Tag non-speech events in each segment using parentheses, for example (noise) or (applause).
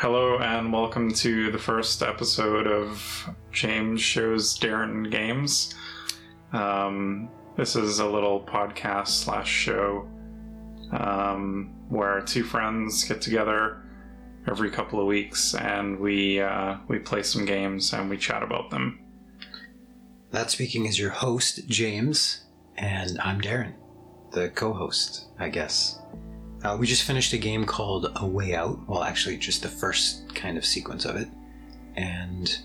Hello and welcome to the first episode of James Shows Darren Games. Um, this is a little podcast slash show um, where two friends get together every couple of weeks and we uh, we play some games and we chat about them. That speaking is your host, James, and I'm Darren, the co host, I guess. Uh, we just finished a game called A Way Out. Well, actually, just the first kind of sequence of it. And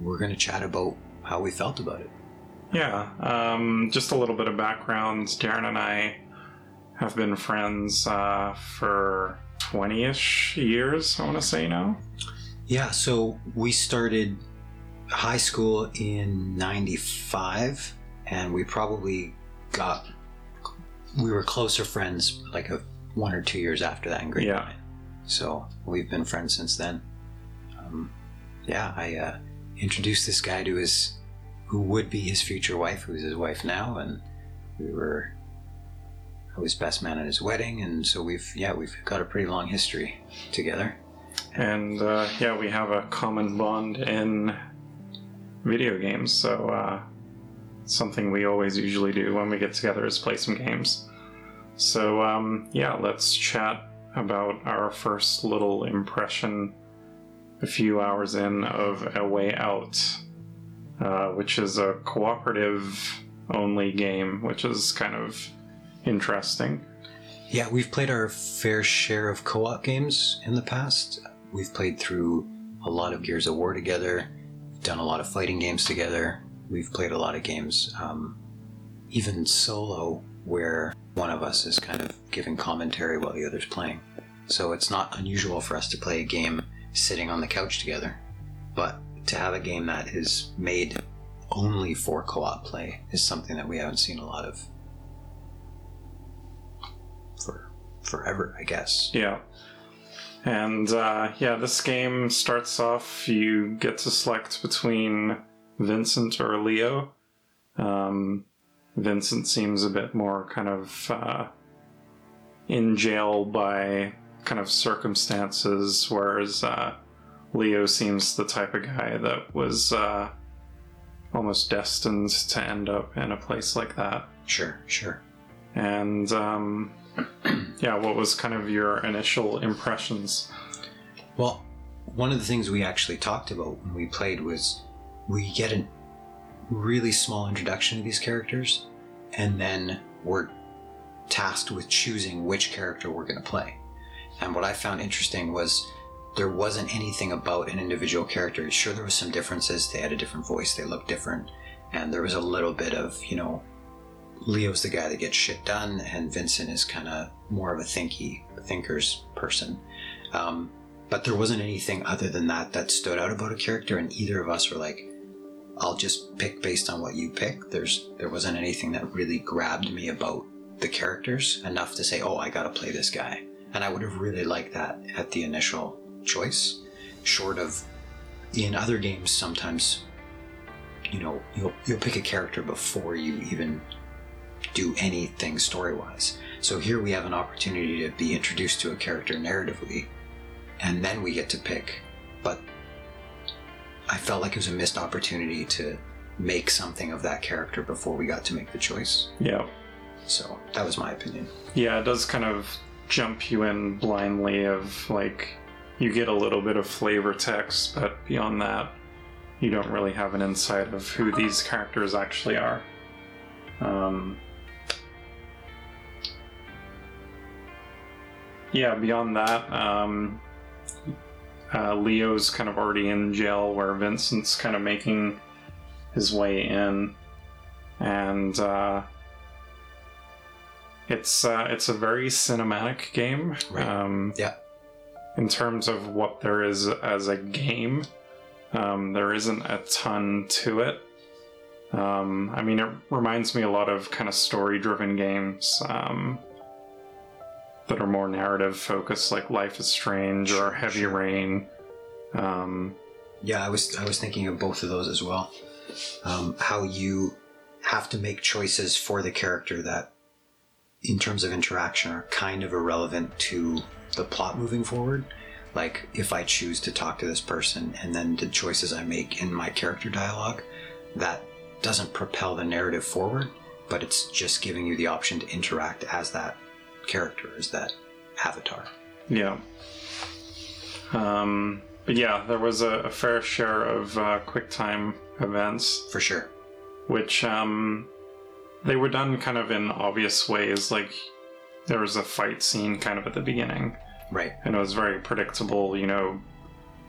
we're going to chat about how we felt about it. Yeah, um, just a little bit of background. Darren and I have been friends uh, for 20 ish years, I want to say now. Yeah, so we started high school in 95, and we probably got. We were closer friends like a, one or two years after that in grade Yeah. So we've been friends since then. Um, yeah, I uh, introduced this guy to his, who would be his future wife, who's his wife now, and we were. I was best man at his wedding, and so we've yeah we've got a pretty long history together. And uh, yeah, we have a common bond in video games, so uh, something we always usually do when we get together is play some games. So um, yeah, let's chat about our first little impression a few hours in of A Way Out, uh, which is a cooperative only game, which is kind of interesting. Yeah, we've played our fair share of co op games in the past. We've played through a lot of Gears of War together, done a lot of fighting games together. We've played a lot of games, um, even solo, where one of us is kind of giving commentary while the other's playing. So it's not unusual for us to play a game sitting on the couch together. But to have a game that is made only for co op play is something that we haven't seen a lot of for forever, I guess. Yeah. And uh, yeah, this game starts off, you get to select between Vincent or Leo. Um, Vincent seems a bit more kind of uh, in jail by kind of circumstances, whereas uh, Leo seems the type of guy that was uh, almost destined to end up in a place like that. Sure, sure. And um, (clears throat) yeah, what was kind of your initial impressions? Well, one of the things we actually talked about when we played was we get a really small introduction to these characters, and then we're tasked with choosing which character we're going to play. And what I found interesting was there wasn't anything about an individual character. Sure, there was some differences. They had a different voice, they looked different, and there was a little bit of, you know, Leo's the guy that gets shit done, and Vincent is kind of more of a thinky, thinker's person. Um, but there wasn't anything other than that that stood out about a character, and either of us were like, "I'll just pick based on what you pick." There's there wasn't anything that really grabbed me about the characters enough to say, "Oh, I gotta play this guy." And I would have really liked that at the initial choice, short of in other games sometimes. You know, you'll you'll pick a character before you even do anything story wise. So here we have an opportunity to be introduced to a character narratively, and then we get to pick. But I felt like it was a missed opportunity to make something of that character before we got to make the choice. Yeah. So that was my opinion. Yeah, it does kind of jump you in blindly of like you get a little bit of flavor text, but beyond that, you don't really have an insight of who these characters actually are. Um, yeah, beyond that, um, uh, Leo's kind of already in jail, where Vincent's kind of making his way in, and uh, it's uh, it's a very cinematic game. Right. Um, Yeah. in terms of what there is as a game, um, there isn't a ton to it. Um, I mean, it reminds me a lot of kind of story-driven games um, that are more narrative focused, like Life is Strange or Heavy. Rain. Um, Yeah, I was I was thinking of both of those as well. Um, how you have to make choices for the character that, in terms of interaction, are kind of irrelevant to the plot moving forward. like if I choose to talk to this person and then the choices I make in my character dialogue, that doesn't propel the narrative forward, but it's just giving you the option to interact as that character, as that avatar. Yeah. Um, but yeah, there was a, a fair share of uh, QuickTime events, For sure. which um, they were done kind of in obvious ways. Like there was a fight scene kind of at the beginning, Right. and it was very predictable. You know,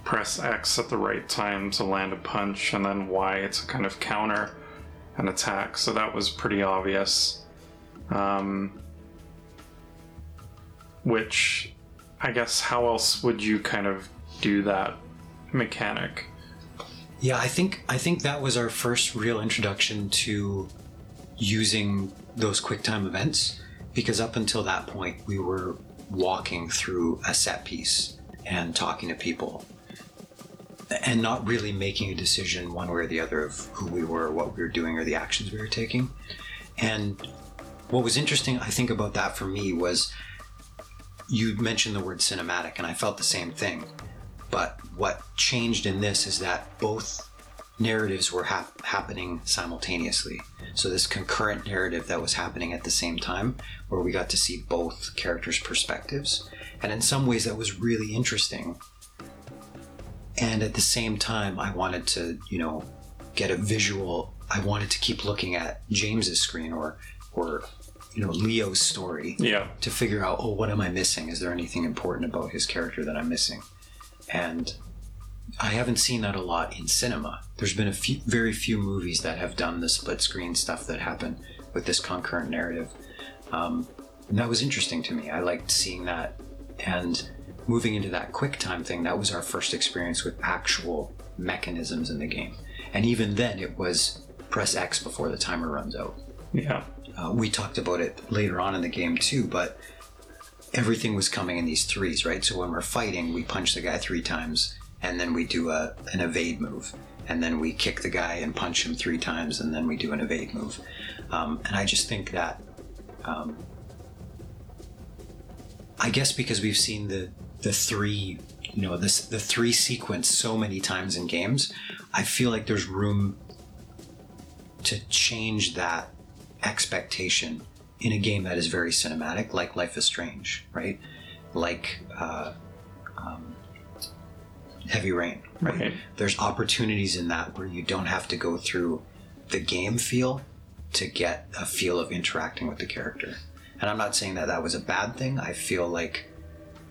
press X at the right time to land a punch, and then Y to kind of counter an attack. So that was pretty obvious. Um, which, I guess, how else would you kind of do that mechanic? Yeah, I think I think that was our first real introduction to using those QuickTime events because up until that point we were walking through a set piece and talking to people and not really making a decision one way or the other of who we were, what we were doing, or the actions we were taking. And what was interesting, I think, about that for me was you mentioned the word cinematic, and I felt the same thing. But what changed in this is that both narratives were hap- happening simultaneously. So, this concurrent narrative that was happening at the same time, where we got to see both characters' perspectives. And in some ways, that was really interesting. And at the same time, I wanted to, you know, get a visual. I wanted to keep looking at James's screen or, or, you know, Leo's story Yeah, to figure out, oh, what am I missing? Is there anything important about his character that I'm missing? And I haven't seen that a lot in cinema. There's been a few, very few movies that have done the split screen stuff that happened with this concurrent narrative. Um, and that was interesting to me. I liked seeing that. And moving into that quick time thing, that was our first experience with actual mechanisms in the game. And even then, it was press X before the timer runs out. yeah, Uh, we talked about it later on in the game too, but everything was coming in these threes, right? So when we're fighting, we punch the guy three times, and then we do a an evade move, and then we kick the guy and punch him three times, and then we do an evade move. Um, and I just think that, um, I guess because we've seen the the three, you know, this the three sequence so many times in games, I feel like there's room to change that expectation in a game that is very cinematic, like Life is Strange, right? Like uh, um, Heavy Rain, right? right. There's opportunities in that where you don't have to go through the game feel to get a feel of interacting with the character. And I'm not saying that that was a bad thing. I feel like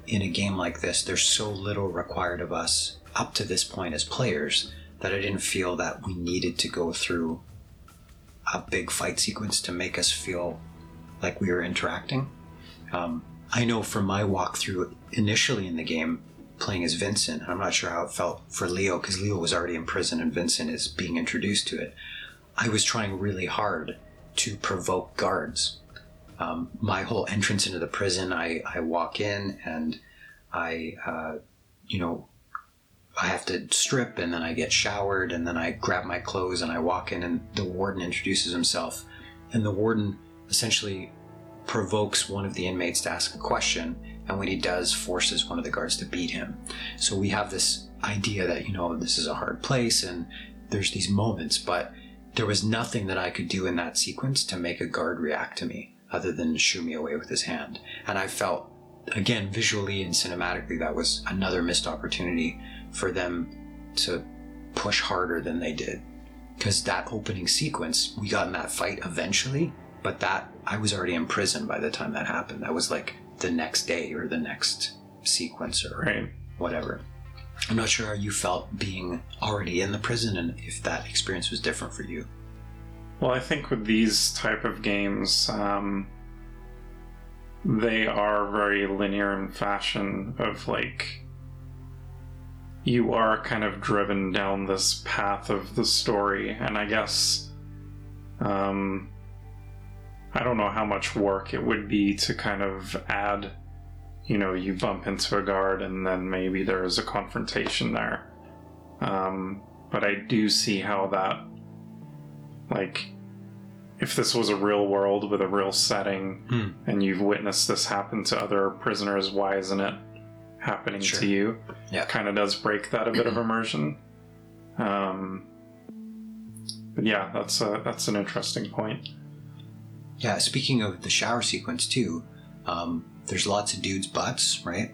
in a game like this, there's so little required of us up to this point as players that I didn't feel that we needed to go through a big fight sequence to make us feel like we were interacting. Um, I know from my walkthrough initially in the game, playing as Vincent, I'm not sure how it felt for Leo because Leo was already in prison and Vincent is being introduced to it. I was trying really hard to provoke guards. Um, my whole entrance into the prison, I, I walk in and I, uh, you know, I have to strip and then I get showered and then I grab my clothes and I walk in and the warden introduces himself. And the warden essentially provokes one of the inmates to ask a question and when he does forces one of the guards to beat him. So we have this idea that, you know, this is a hard place and there's these moments, but there was nothing that I could do in that sequence to make a guard react to me other than shoo me away with his hand. And I felt again visually and cinematically that was another missed opportunity for them to push harder than they did because that opening sequence we got in that fight eventually but that i was already in prison by the time that happened. That was like the next day or the next sequence or Right. whatever. I'm not sure how you felt being already in the prison and if that experience was different for you. Well, I think with these type of games, um, they are very linear in fashion of like you are kind of driven down this path of the story, and I guess um, I don't know how much work it would be to kind of add. You know, you bump into a guard, and then maybe there is a confrontation there. Um, but I do see how that like if this was a real world with a real setting Hmm. and you've witnessed this happen to other prisoners why isn't it happening Sure. to you. Yeah. Kind of does break that a bit of (clears throat) immersion. Um, but yeah, that's a, that's an interesting point. Yeah, speaking of the shower sequence too, um, there's lots of dudes' butts, right?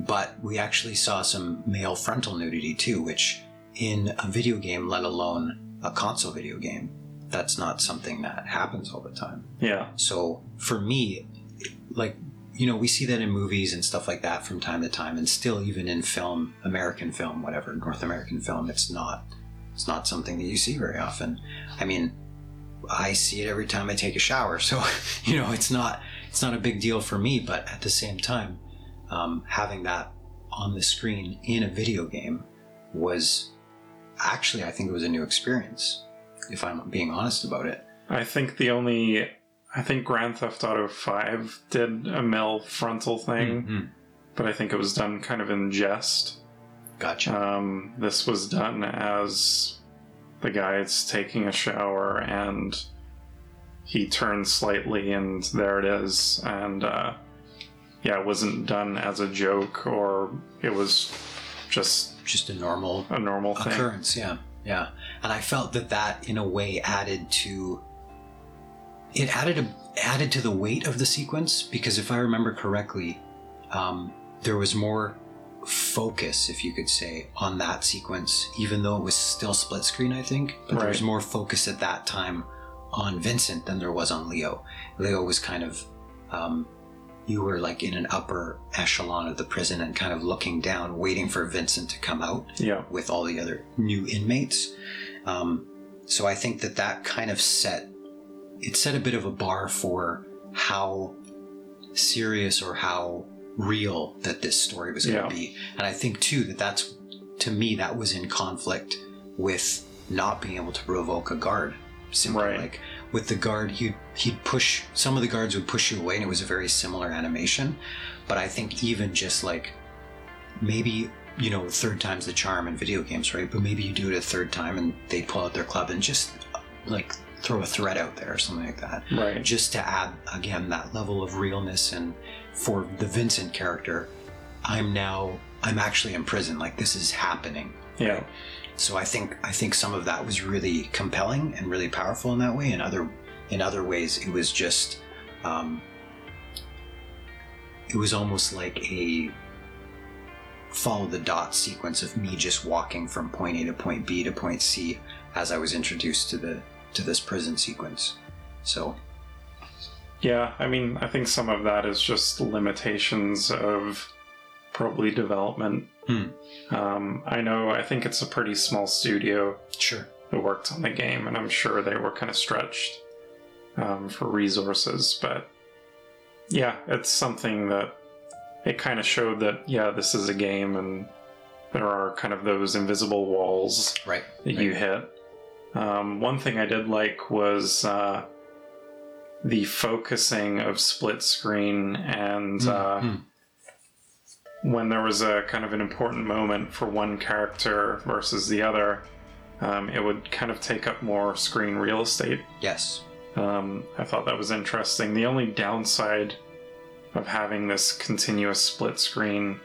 But we actually saw some male frontal nudity too, which in a video game, let alone a console video game, that's not something that happens all the time. Yeah. So for me, like, you know, we see that in movies and stuff like that from time to time, and still even in film, American film, whatever, North American film, it's not it's not something that you see very often. I mean, I see it every time I take a shower, so (laughs) you know, it's not it's not a big deal for me. But at the same time, um, having that on the screen in a video game was actually, I think, it was a new experience. If I'm being honest about it. I think the only I think Grand Theft Auto 5 did a male frontal thing, Mhm. but I think it was done kind of in jest. Gotcha. Um, this was done as the guy guy's taking a shower and he turns slightly and there it is. And uh, yeah, it wasn't done as a joke or it was just Just a normal a normal thing. occurrence yeah yeah and i felt that that in a way added to it added a, added to the weight of the sequence because if i remember correctly um, there was more focus if you could say on that sequence even though it was still split screen i think but there was more focus at that time on vincent than there was on leo leo was kind of um, you were like in an upper echelon of the prison and kind of looking down waiting for vincent to come out Yeah. with all the other new inmates. Um, so I think that that kind of set it set a bit of a bar for how serious or how real that this story was going Yeah. to be. And I think too that that's to me that was in conflict with not being able to provoke a guard. Simply Right. like with the guard, he'd he'd push some of the guards would push you away, and it was a very similar animation. But I think even just like maybe you know third time's the charm in video games right but maybe you do it a third time and they pull out their club and just like throw a threat out there or something like that Right. just to add again that level of realness. And for the vincent character i'm now i'm actually in prison. Like this is happening. Yeah. so i think i think some of that was really compelling and really powerful in that way. And other in other ways it was just um, it was almost like a follow the dot sequence of me just walking from point A to point B to point C as I was introduced to the to this prison sequence. So Yeah, I mean, I think some of that is just limitations of probably development. Hmm. Um, I know, I think it's a pretty small studio sure, that worked on the game, and I'm sure they were kind of stretched um, for resources. But yeah, it's something that it kind of showed that, yeah, this is a game, and there are kind of those invisible walls right, that you hit. Um, one thing I did like was uh, the focusing of split screen, and uh, Mhm. when there was a kind of an important moment for one character versus the other, um, it would kind of take up more screen real estate. yes, Um, I thought that was interesting. The only downside of having this continuous split screen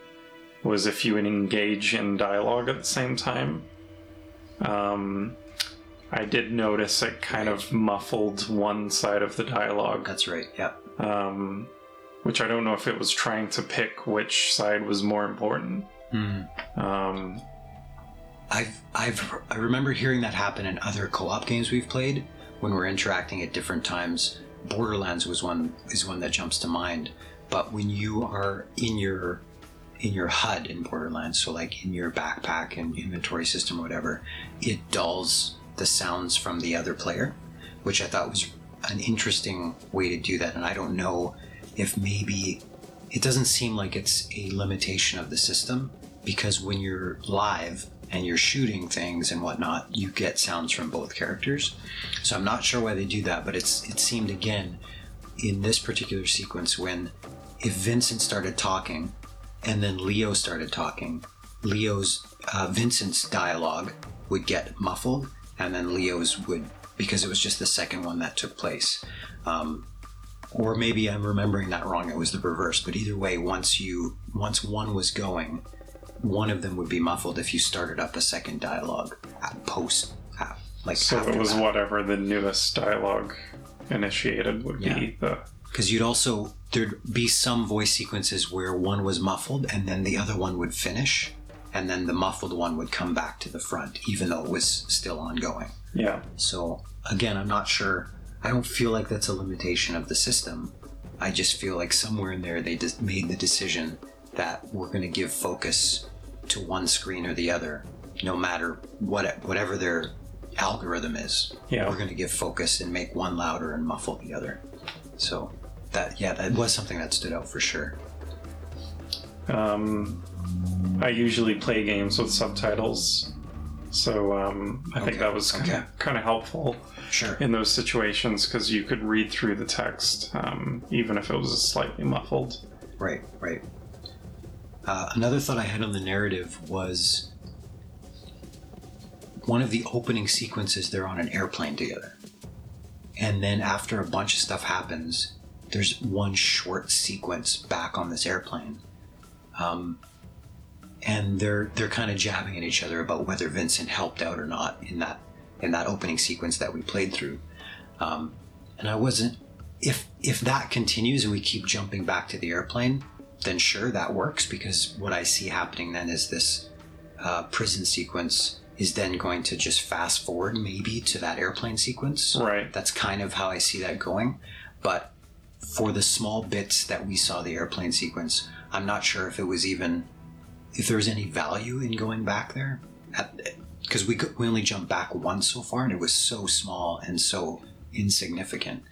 was if you would engage in dialogue at the same time. Um, I did notice it kind of muffled one side of the dialogue, that's right. Yeah, um, which I don't know if it was trying to pick which side was more important. Um, I've I've I remember hearing that happen in other co-op games we've played when we're interacting at different times. Borderlands was one is one that jumps to mind. But when you are in your in your HUD in Borderlands, so like in your backpack and inventory system or whatever, it dulls the sounds from the other player, which I thought was an interesting way to do that. And I don't know if maybe it doesn't seem like it's a limitation of the system because when you're live and you're shooting things and whatnot, you get sounds from both characters. So I'm not sure why they do that, but it's it seemed again in this particular sequence when if Vincent started talking and then Leo started talking, Leo's uh, Vincent's dialogue would get muffled, and then Leo's would because it was just the second one that took place. Um, or maybe I'm remembering that wrong. It was the reverse. But either way, once you once one was going, one of them would be muffled if you started up a second dialogue at post, like So it was that. whatever the newest dialogue initiated would be the because you'd also there'd be some voice sequences where one was muffled and then the other one would finish and then the muffled one would come back to the front even though it was still ongoing. Yeah. so again i'm not sure. I don't feel like that's a limitation of the system. I just feel like somewhere in there they just made the decision that we're going to give focus to one screen or the other no matter what whatever their algorithm is. Yeah. we're going to give focus and make one louder and muffle the other. So that yeah that was something that stood out for sure. Um, I usually play games with subtitles, so um, I think Okay, that was kind of kind of helpful sure in those situations because you could read through the text um, even if it was slightly muffled. Right, right. Uh, another thought I had on the narrative was one of the opening sequences, they're on an airplane together. And then after a bunch of stuff happens, there's one short sequence back on this airplane. Um, and they're they're kind of jabbing at each other about whether Vincent helped out or not in that in that opening sequence that we played through. Um, and I wasn't if if that continues and we keep jumping back to the airplane, then sure that works because what I see happening then is this uh, prison sequence is then going to just fast forward maybe to that airplane sequence. Right. That's kind of how I see that going. But for the small bits that we saw the airplane sequence, I'm not sure if it was even if there's any value in going back there. Because we we only jumped back once so far, and it was so small and so insignificant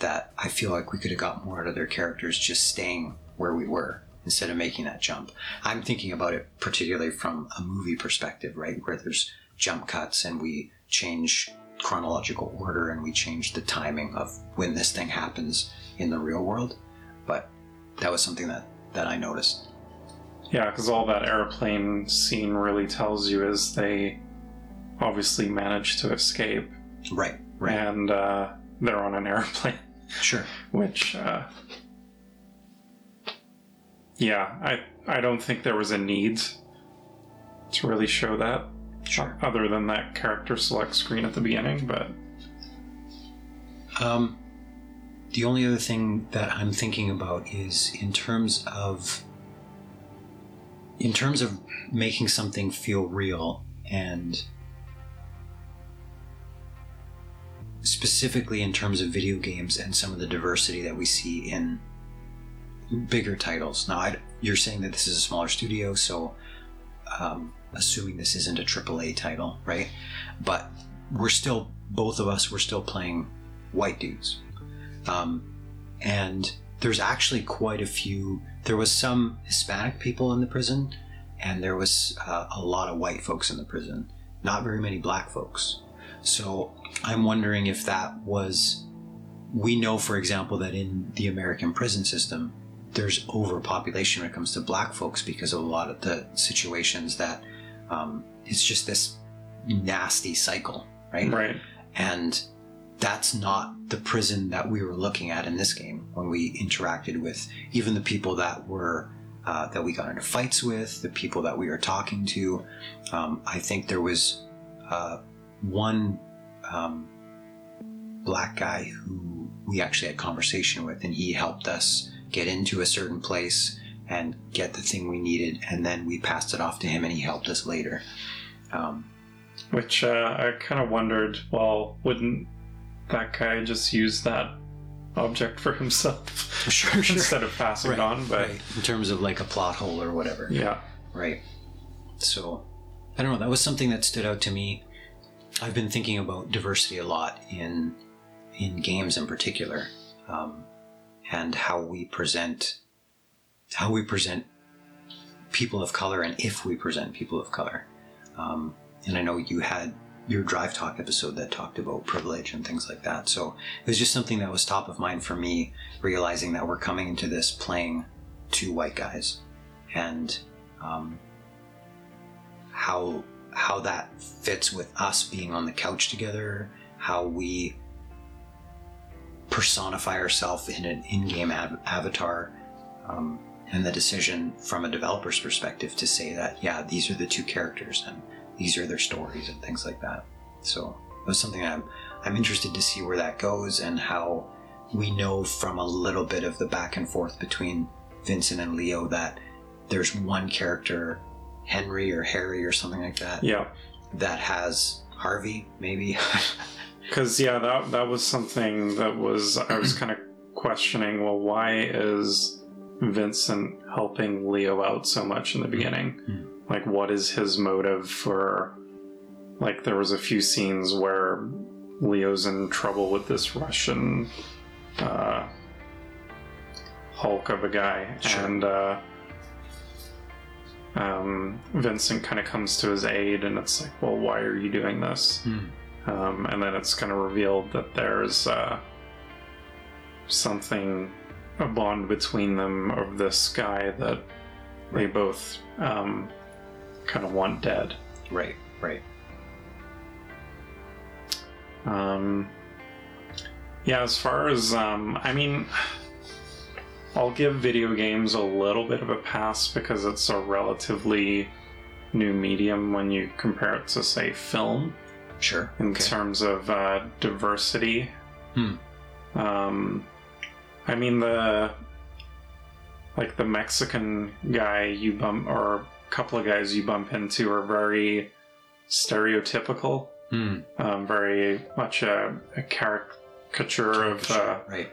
that I feel like we could have got more out of their characters just staying where we were instead of making that jump. I'm thinking about it particularly from a movie perspective, right? Where there's jump cuts and we change chronological order and we change the timing of when this thing happens in the real world. But that was something that, that I noticed. Yeah, because all that airplane scene really tells you is they obviously managed to escape Right, right. and uh, they're on an airplane. Sure. (laughs) which uh, yeah i i don't think there was a need to really show that Sure. other than that character select screen at the beginning but Um, the only other thing that I'm thinking about is in terms of in terms of making something feel real and specifically in terms of video games and some of the diversity that we see in bigger titles. Now, I, you're saying that this is a smaller studio, so um, assuming this isn't a AAA title, right? But we're still both of us. We're still playing white dudes, um, and there's actually quite a few. There was some Hispanic people in the prison, and there was uh, a lot of white folks in the prison. Not very many black folks. So I'm wondering if that was. We know, for example, that in the American prison system, there's overpopulation when it comes to black folks because of a lot of the situations that um, it's just this nasty cycle, right? right And that's not the prison that we were looking at in this game when we interacted with even the people that were uh, that we got into fights with, the people that we were talking to. Um, I think there was uh, one um, black guy who we actually had conversation with, and he helped us get into a certain place and get the thing we needed, and then we passed it off to him, and he helped us later. Um, which uh, i kind of wondered well wouldn't that guy just use that object for himself (laughs) Sure, sure. instead of passing it on but right. in terms of like a plot hole or whatever. yeah Right. So, I don't know. That was something that stood out to me. I've been thinking about diversity a lot in in games in particular, um, and how we present how we present people of color, and if we present people of color. Um, and I know you had your Drive Talk episode that talked about privilege and things like that. So it was just something that was top of mind for me, realizing that we're coming into this playing two white guys, and um, how how that fits with us being on the couch together, how we personify ourselves in an in-game av- avatar, um, and the decision from a developer's perspective to say that yeah these are the two characters and these are their stories and things like that so it was something i'm i'm interested to see where that goes and how we know from a little bit of the back and forth between vincent and leo that there's one character henry or harry or something like that Yeah. that has harvey maybe (laughs) Because yeah, that that was something that was I was kind of questioning. Well, why is Vincent helping Leo out so much in the beginning? Hmm. Like, what is his motive for? Like, there was a few scenes where Leo's in trouble with this Russian uh, Hulk of a guy, Sure. and uh, um, Vincent kind of comes to his aid, and it's like, well, why are you doing this? Hmm. um, and then it's kind of revealed that there's uh, something a bond between them of this guy that they both um, kind of want dead right right um, yeah as far as um, i mean i'll give video games a little bit of a pass because it's a relatively new medium when you compare it to say film sure in okay. terms of uh, diversity. Hmm. Um, I mean the like the Mexican guy you bump or couple of guys you bump into are very stereotypical, Hmm. um, very much a, a caricature of uh, right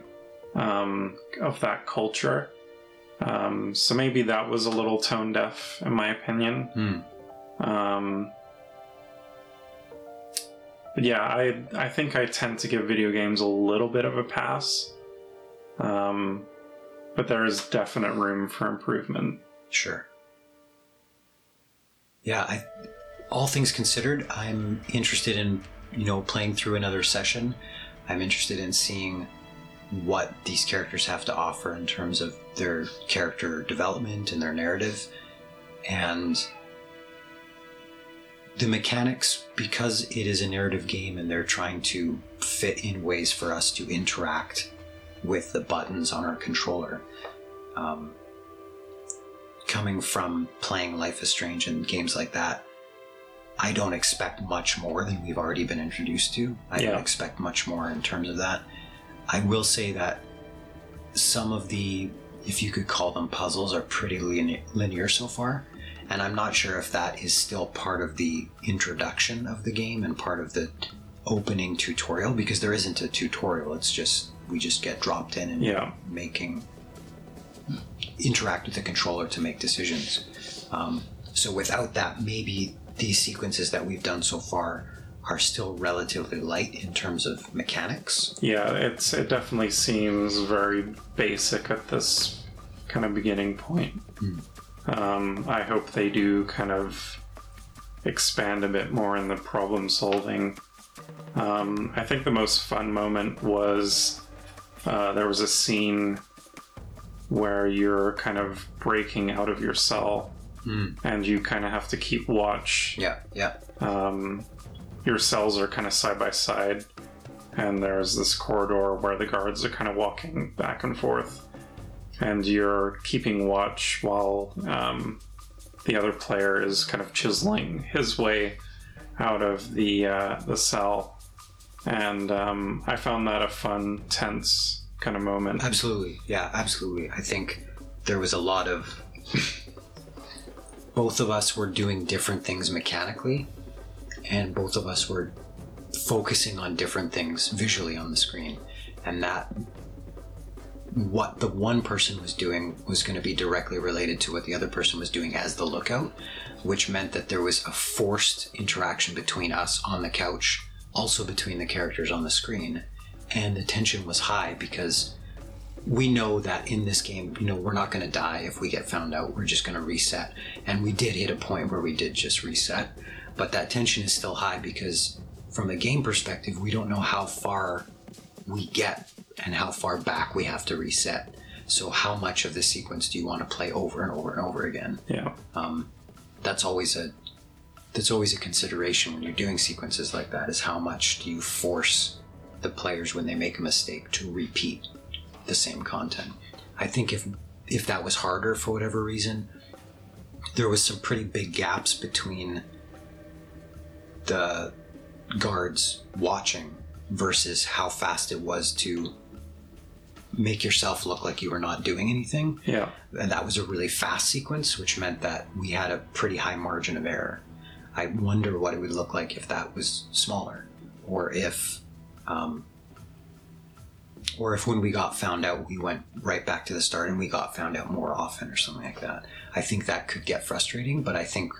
um, of that culture. Um, so maybe that was a little tone deaf, in my opinion. Um, but yeah, I I think I tend to give video games a little bit of a pass. Um, but there is definite room for improvement. Sure. Yeah, I all things considered, I'm interested in, you know, playing through another session. I'm interested in seeing what these characters have to offer in terms of their character development and their narrative. And the mechanics, because it is a narrative game and they're trying to fit in ways for us to interact with the buttons on our controller. Um, coming from playing Life is Strange and games like that, I don't expect much more than we've already been introduced to. I Yeah. don't expect much more in terms of that. I will say that some of the, if you could call them puzzles, are pretty linear, linear so far. And I'm not sure if that is still part of the introduction of the game and part of the opening tutorial because there isn't a tutorial. It's just, we just get dropped in and Yeah. making interact with the controller to make decisions. Um, so without that, maybe these sequences that we've done so far are still relatively light in terms of mechanics. Yeah, it's it definitely seems very basic at this kind of beginning point. Um, I hope they do kind of expand a bit more in the problem solving. Um, I think the most fun moment was uh, there was a scene where you're kind of breaking out of your cell and you kind of have to keep watch. Yeah, yeah, um, your cells are kind of side by side, and there's this corridor where the guards are kind of walking back and forth, and you're keeping watch while um, the other player is kind of chiseling his way out of the uh, the cell, and um, I found that a fun, tense kind of moment. absolutely. Yeah, absolutely. I think there was a lot of. both of us were doing different things mechanically, and both of us were focusing on different things visually on the screen. And that what the one person was doing was going to be directly related to what the other person was doing as the lookout, which meant that there was a forced interaction between us on the couch, also between the characters on the screen, and the tension was high because we know that in this game, you know, we're not going to die if we get found out. We're just going to reset. And we did hit a point where we did just reset, but that tension is still high because from a game perspective, we don't know how far we get and how far back we have to reset. So, how much of the sequence do you want to play over and over and over again? Yeah, Um, that's always a that's always a consideration when you're doing sequences like that. Is how much do you force the players when they make a mistake to repeat the same content? I think if if that was harder for whatever reason, there was some pretty big gaps between the guards watching versus how fast it was to make yourself look like you were not doing anything. Yeah. And that was a really fast sequence, which meant that we had a pretty high margin of error. I wonder what it would look like if that was smaller, or if, um, or if when we got found out, we went right back to the start and we got found out more often, or something like that. I think that could get frustrating, but I think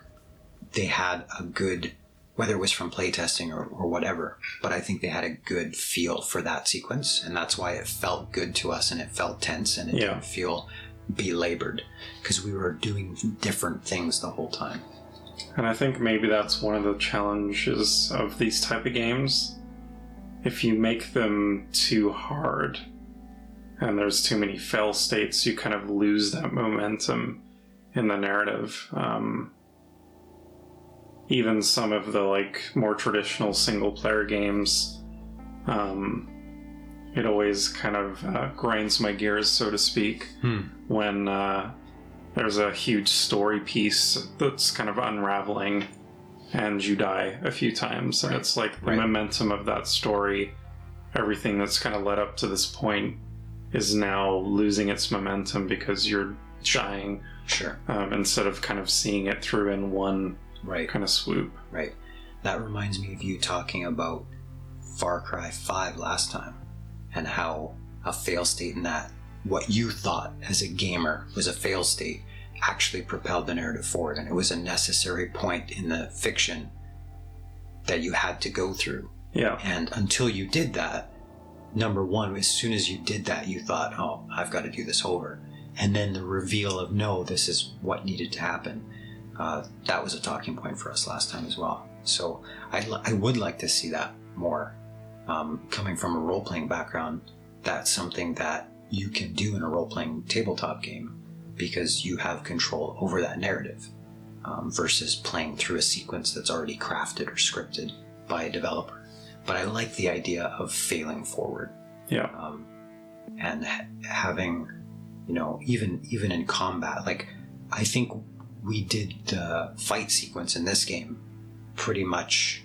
they had a good, whether it was from playtesting or, or whatever, but I think they had a good feel for that sequence, and that's why it felt good to us and it felt tense and it Yeah. didn't feel belabored because we were doing different things the whole time. And I think maybe that's one of the challenges of these type of games. If you make them too hard and there's too many fail states, you kind of lose that momentum in the narrative. Um, even some of the like more traditional single player games, um, it always kind of uh, grinds my gears, so to speak, Hmm. when uh, there's a huge story piece that's kind of unraveling and you die a few times and Right. it's like the Right. momentum of that story everything that's kind of led up to this point is now losing its momentum because you're dying Sure. um, instead of kind of seeing it through in one Right. kind of swoop Right. That reminds me of you talking about Far Cry 5 last time and how a fail state in that, what you thought as a gamer was a fail state, actually propelled the narrative forward. And it was a necessary point in the fiction that you had to go through. yeah And until you did that, number one, as soon as you did that, you thought, oh, I've got to do this over. And then the reveal of, no, this is what needed to happen. Uh, that was a talking point for us last time as well. So li- I would like to see that more. Um, coming from a role playing background, that's something that you can do in a role playing tabletop game because you have control over that narrative um, versus playing through a sequence that's already crafted or scripted by a developer. But I like the idea of failing forward yeah um, and ha- having, you know, even even in combat. Like, I think we did the fight sequence in this game pretty much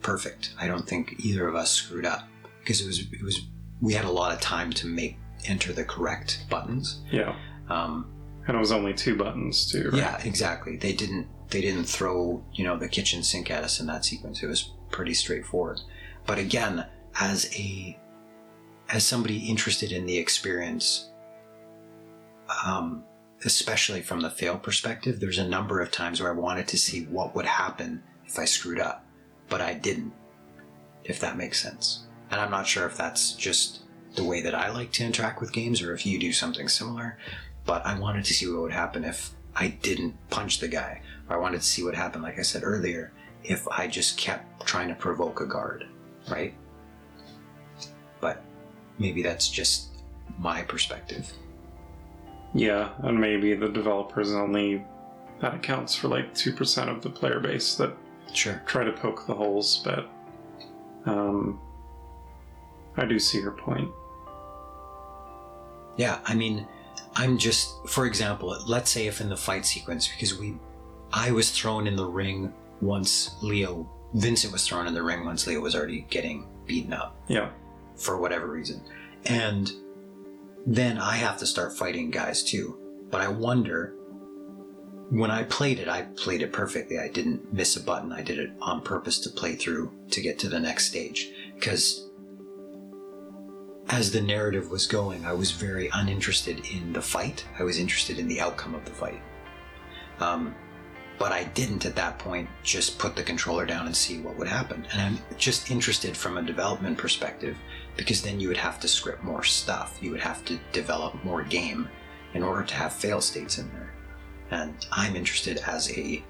perfect. I don't think either of us screwed up because it was it was we had a lot of time to make enter the correct buttons. yeah Um, and it was only two buttons too right? yeah, exactly. They didn't they didn't throw, you know, the kitchen sink at us in that sequence. It was pretty straightforward. But again, as a as somebody interested in the experience, um, especially from the fail perspective, there's a number of times where I wanted to see what would happen if I screwed up, but I didn't. If that makes sense. And I'm not sure if that's just the way that I like to interact with games or if you do something similar but I wanted to see what would happen if I didn't punch the guy. Or I wanted to see what happened, like I said earlier, if I just kept trying to provoke a guard, right? But maybe that's just my perspective. yeah and maybe the developers only that accounts for like 2% of the player base that Sure. try to poke the holes, but um, I do see your point. Yeah, I mean, I'm just, for example, let's say if in the fight sequence, because we, I was thrown in the ring once Leo, Vincent was thrown in the ring once Leo was already getting beaten up. Yeah, for whatever reason. And then I have to start fighting guys too. But I wonder when I played it, I played it perfectly. I didn't miss a button. I did it on purpose to play through to get to the next stage. Because as the narrative was going, I was very uninterested in the fight. I was interested in the outcome of the fight. Um, but I didn't at that point just put the controller down and see what would happen. And I'm just interested from a development perspective because then you would have to script more stuff. You would have to develop more game in order to have fail states in there. And I'm interested as a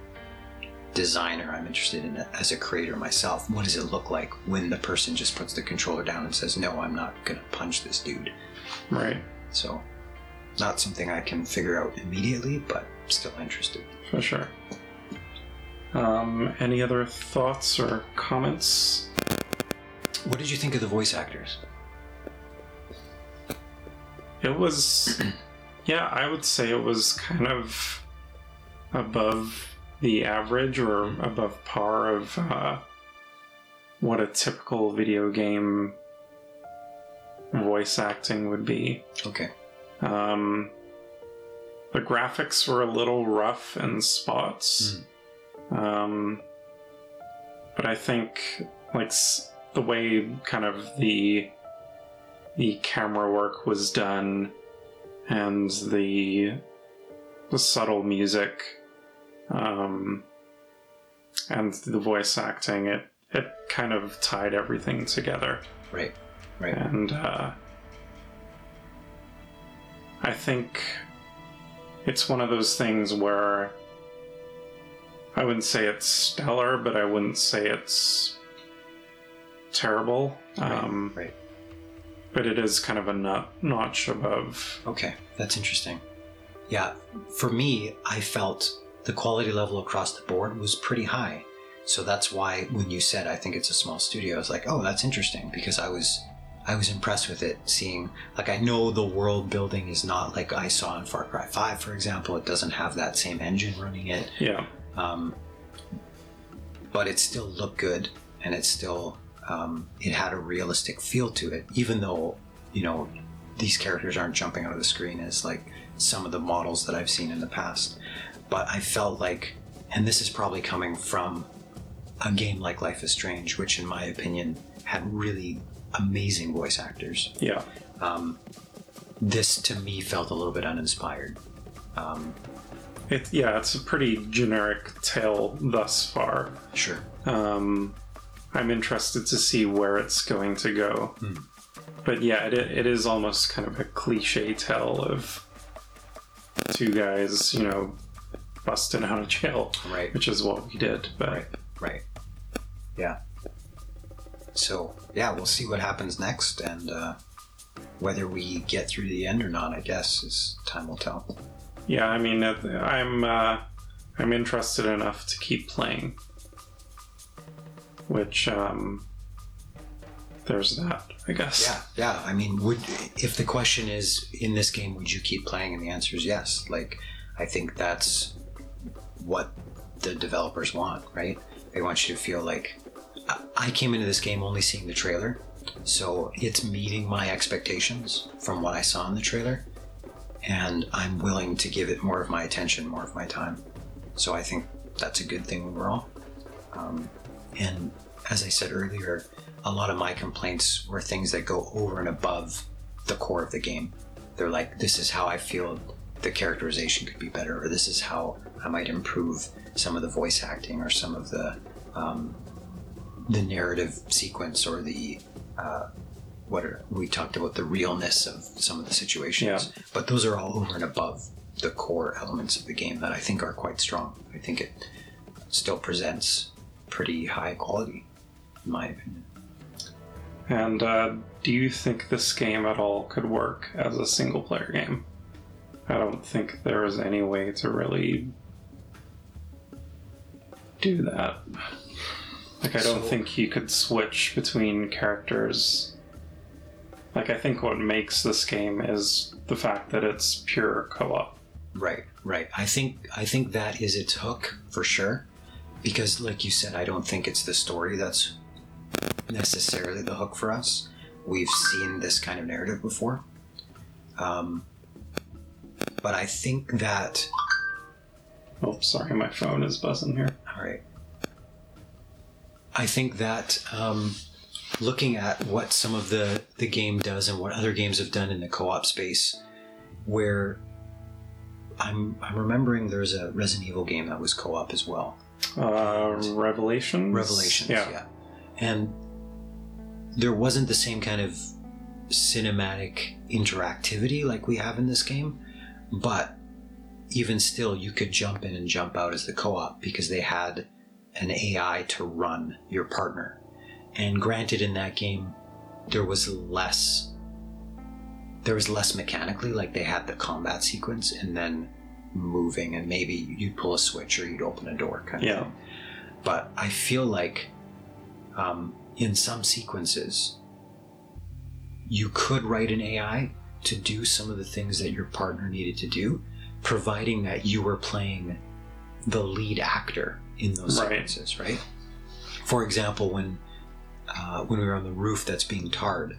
designer, I'm interested in as a creator myself. What does it look like when the person just puts the controller down and says, No, I'm not going to punch this dude? right, So, not something I can figure out immediately, but still interested. for sure. Um, any other thoughts or comments? What did you think of the voice actors? It was (clears throat) Yeah, I would say it was kind of above the average or above par of uh, what a typical video game voice acting would be. Okay. Um, the graphics were a little rough in spots. Um, but I think like the way kind of the the camera work was done and the the subtle music um, and the voice acting it it kind of tied everything together Right. Right. and uh, I think it's one of those things where I wouldn't say it's stellar, but I wouldn't say it's terrible. Um, right. But it is kind of a nut- notch above. Okay, that's interesting. Yeah, for me, I felt the quality level across the board was pretty high. So that's why when you said I think it's a small studio, I was like, oh, that's interesting because I was I was impressed with it. Seeing like I know the world building is not like I saw in Far Cry Five, for example. It doesn't have that same engine running it, Yeah, um, but it still looked good and it still um, it had a realistic feel to it even though you know these characters aren't jumping out of the screen as like some of the models that i've seen in the past but i felt like and this is probably coming from a game like life is strange which in my opinion had really amazing voice actors yeah, um, this to me felt a little bit uninspired um, it yeah, it's a pretty generic tale thus far. sure Um, I'm interested to see where it's going to go. Hmm. But yeah, it, it is almost kind of a cliche tale of two guys, you know, busting out of jail, right which is what we did. But Right, right. Yeah. So, yeah, we'll see what happens next, and uh, whether we get through the end or not, I guess, is time will tell. yeah, I mean, I'm uh, I'm interested enough to keep playing. Which um, there's that, I guess. Yeah, yeah. I mean, would if the question is in this game, would you keep playing? And the answer is yes. Like, I think that's what the developers want, right? They want you to feel like I- came into this game only seeing the trailer, so it's meeting my expectations from what I saw in the trailer, and I'm willing to give it more of my attention, more of my time. So I think that's a good thing overall. Um, and as I said earlier, a lot of my complaints were things that go over and above the core of the game. They're like, this is how I feel the characterization could be better, or this is how I might improve some of the voice acting or some of the um, the narrative sequence or the uh, what are, we talked about the realness of some of the situations. But those are all over and above the core elements of the game that I think are quite strong. I think it still presents pretty high quality, in my opinion. And uh, do you think this game at all could work as a single player game? I don't think there is any way to really do that. Like, I don't So- think you could switch between characters. Like, I think what makes this game is the fact that it's pure co op. Right, right. I think I think that is its hook for sure, because like you said, I don't think it's the story that's necessarily the hook for us. We've seen this kind of narrative before, um, but I think that Oh, sorry, my phone is buzzing here. all right. I think that um, looking at what some of the the game does and what other games have done in the co-op space, where I'm I'm remembering there's a Resident Evil game that was co-op as well. Uh, Revelations? Revelations, Yeah. yeah. And there wasn't the same kind of cinematic interactivity like we have in this game, but even still, you could jump in and jump out as the co op because they had an AI to run your partner. And granted, in that game, there was less. There was less mechanically, like they had the combat sequence and then moving, and maybe you'd pull a switch or you'd open a door, kind of Yeah. thing but I feel like um, in some sequences you could write an AI to do some of the things that your partner needed to do, providing that you were playing the lead actor in those Right. sequences, right? For example, when uh, when we were on the roof that's being tarred,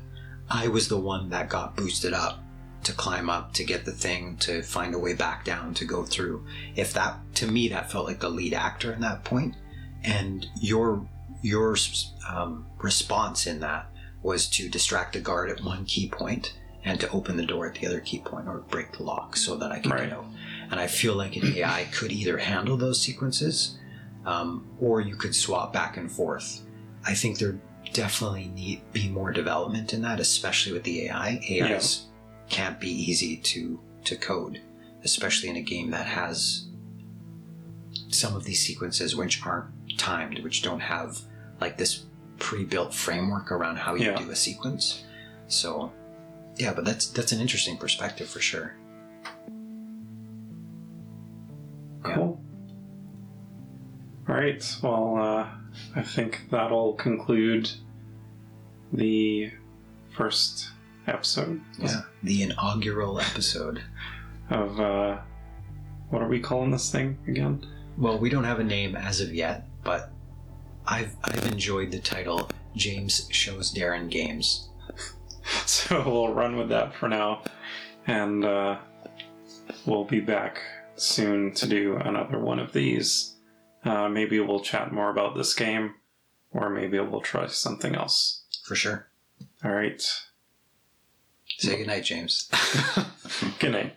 I was the one that got boosted up to climb up to get the thing to find a way back down to go through. If that to me that felt like the lead actor in that point, and your your um, response in that was to distract the guard at one key point and to open the door at the other key point or break the lock so that I can right. get out. And I feel like an AI could either handle those sequences um, or you could swap back and forth. I think there definitely need be more development in that, especially with the AI. AIs can't be easy to to code, especially in a game that has some of these sequences which aren't timed, which don't have like this pre-built framework around how you Yeah. do a sequence. So, yeah, but that's that's an interesting perspective for sure. Yeah. Cool. All right. Well, uh, I think that'll conclude the first episode Yeah, the inaugural episode. (laughs) of uh, what are we calling this thing again? Well, we don't have a name as of yet, but I've I've enjoyed the title James shows Darren games. (laughs) So we'll run with that for now, and uh, we'll be back soon to do another one of these. Uh, maybe we'll chat more about this game, or maybe we'll try something else. For sure. All right. Say goodnight, James. (laughs) Good night.